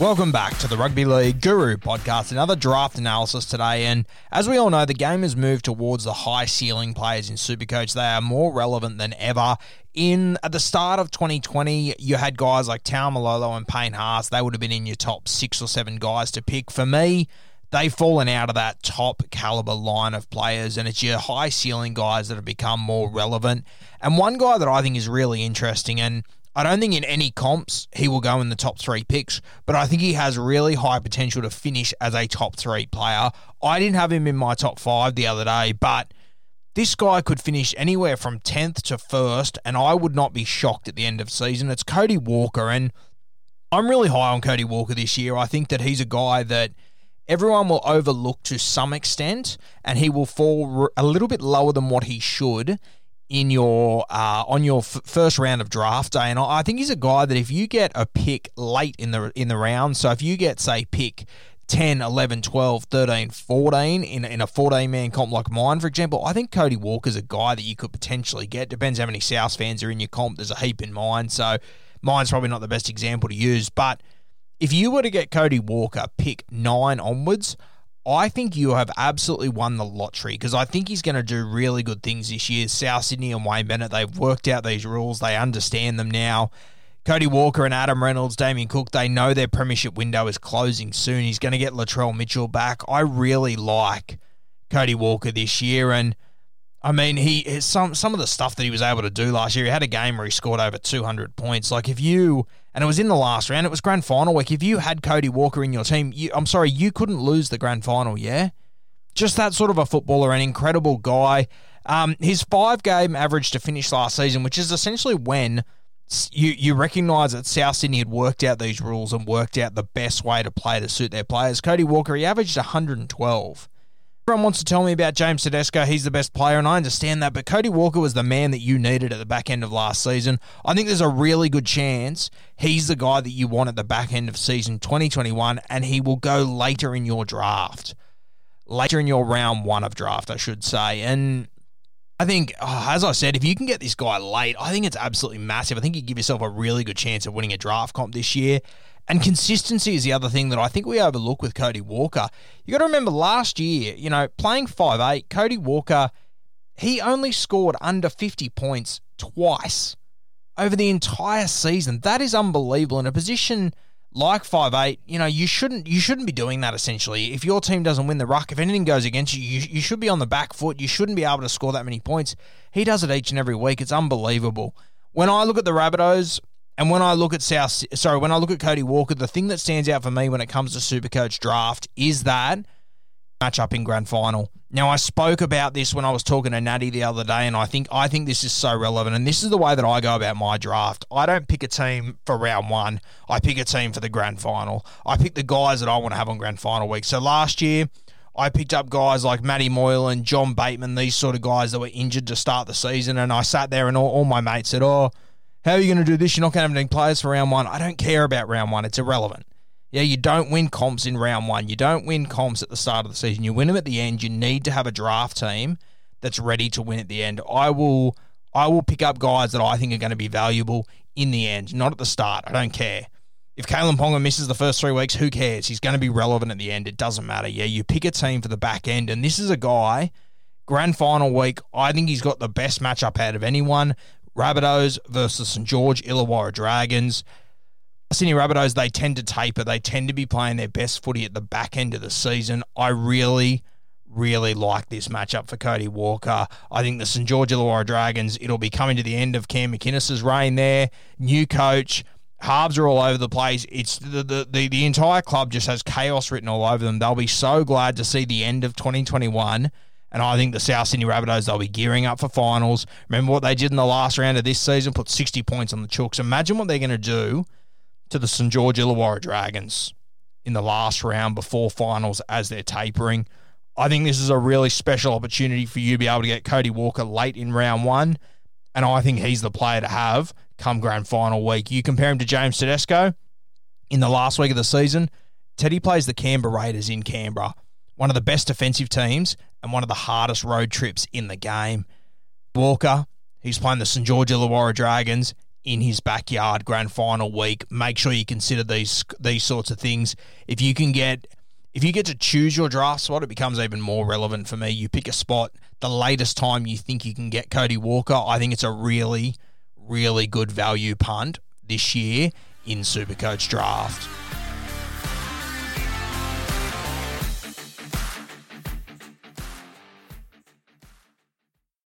Welcome back to the Rugby League Guru podcast. Another draft analysis today. And as we all know, the game has moved towards the high ceiling players in Supercoach. They are more relevant than ever. In at the start of 2020, you had guys like Taumalolo and Payne Haas. They would have been in your top six or seven guys to pick. For me, they've fallen out of that top caliber line of players, and it's your high ceiling guys that have become more relevant. And one guy that I think is really interesting, and I don't think in any comps he will go in the top three picks, but I think he has really high potential to finish as a top three player. I didn't have him in my top five the other day, but this guy could finish anywhere from 10th to 1st, and I would not be shocked at the end of season. It's Cody Walker, and I'm really high on Cody Walker this year. I think that he's a guy that everyone will overlook to some extent, and he will fall a little bit lower than what he should in your uh, on your f- first round of draft day. And I think he's a guy that if you get a pick late in the in the round, so if you get say pick 10, 11, 12, 13, 14 in, in a 14 man comp like mine, for example, I think Cody Walker's a guy that you could potentially get. Depends how many South fans are in your comp. There's a heap in mine. So mine's probably not the best example to use. But if you were to get Cody Walker pick nine onwards, I think you have absolutely won the lottery because I think he's going to do really good things this year. South Sydney and Wayne Bennett, they've worked out these rules, they understand them now. Cody Walker and Adam Reynolds, Damien Cook, they know their premiership window is closing soon. He's going to get Latrell Mitchell back. I really like Cody Walker this year, and I mean, he some some of the stuff that he was able to do last year. He had a game where he scored over 200 points. Like if you and it was in the last round, it was grand final week. If you had Cody Walker in your team, you, I'm sorry, you couldn't lose the grand final. Yeah, just that sort of a footballer, an incredible guy. Um, his five game average to finish last season, which is essentially when you you recognise that South Sydney had worked out these rules and worked out the best way to play to suit their players. Cody Walker, he averaged 112. Everyone wants to tell me about James Tedesco. He's the best player, and I understand that. But Cody Walker was the man that you needed at the back end of last season. I think there's a really good chance he's the guy that you want at the back end of season 2021, and he will go later in your draft. Later in your round one of draft, I should say. And I think, oh, as I said, if you can get this guy late, I think it's absolutely massive. I think you give yourself a really good chance of winning a draft comp this year. And consistency is the other thing that I think we overlook with Cody Walker. You got to remember last year, you know, playing five eight, Cody Walker, he only scored under 50 points twice over the entire season. That is unbelievable. In a position like five eight, you know, you shouldn't you shouldn't be doing that essentially. If your team doesn't win the ruck, if anything goes against you, you, you should be on the back foot. You shouldn't be able to score that many points. He does it each and every week. It's unbelievable. When I look at the Rabbitohs and when I look at South sorry, when I look at Cody Walker, the thing that stands out for me when it comes to Supercoach draft is that matchup in grand final. Now I spoke about this when I was talking to Natty the other day, and I think I think this is so relevant. And this is the way that I go about my draft. I don't pick a team for round one. I pick a team for the grand final. I pick the guys that I want to have on grand final week. So last year, I picked up guys like Matty Moylan, John Bateman, these sort of guys that were injured to start the season. And I sat there and all, all my mates said, Oh, how are you going to do this? You're not going to have any players for round one. I don't care about round one. It's irrelevant. Yeah, you don't win comps in round one. You don't win comps at the start of the season. You win them at the end. You need to have a draft team that's ready to win at the end. I will I will pick up guys that I think are going to be valuable in the end, not at the start. I don't care. If Kalyn Ponga misses the first three weeks, who cares? He's going to be relevant at the end. It doesn't matter. Yeah, you pick a team for the back end, and this is a guy, grand final week, I think he's got the best matchup out of anyone. Rabbitohs versus St. George Illawarra Dragons. Sydney Rabbitohs, they tend to taper. They tend to be playing their best footy at the back end of the season. I really, really like this matchup for Cody Walker. I think the St. George Illawarra Dragons, it'll be coming to the end of Cam McInnes's reign there. New coach. Halves are all over the place. It's the, the, the, the entire club just has chaos written all over them. They'll be so glad to see the end of 2021 and I think the South Sydney Rabbitohs, they'll be gearing up for finals. Remember what they did in the last round of this season? Put 60 points on the Chooks. Imagine what they're going to do to the St. George Illawarra Dragons in the last round before finals as they're tapering. I think this is a really special opportunity for you to be able to get Cody Walker late in round one. And I think he's the player to have come grand final week. You compare him to James Tedesco in the last week of the season. Teddy plays the Canberra Raiders in Canberra, one of the best defensive teams and one of the hardest road trips in the game. Walker, he's playing the St. George Illawarra Dragons in his backyard grand final week. Make sure you consider these these sorts of things. If you can get if you get to choose your draft spot, it becomes even more relevant for me. You pick a spot the latest time you think you can get Cody Walker. I think it's a really, really good value punt this year in Supercoach draft.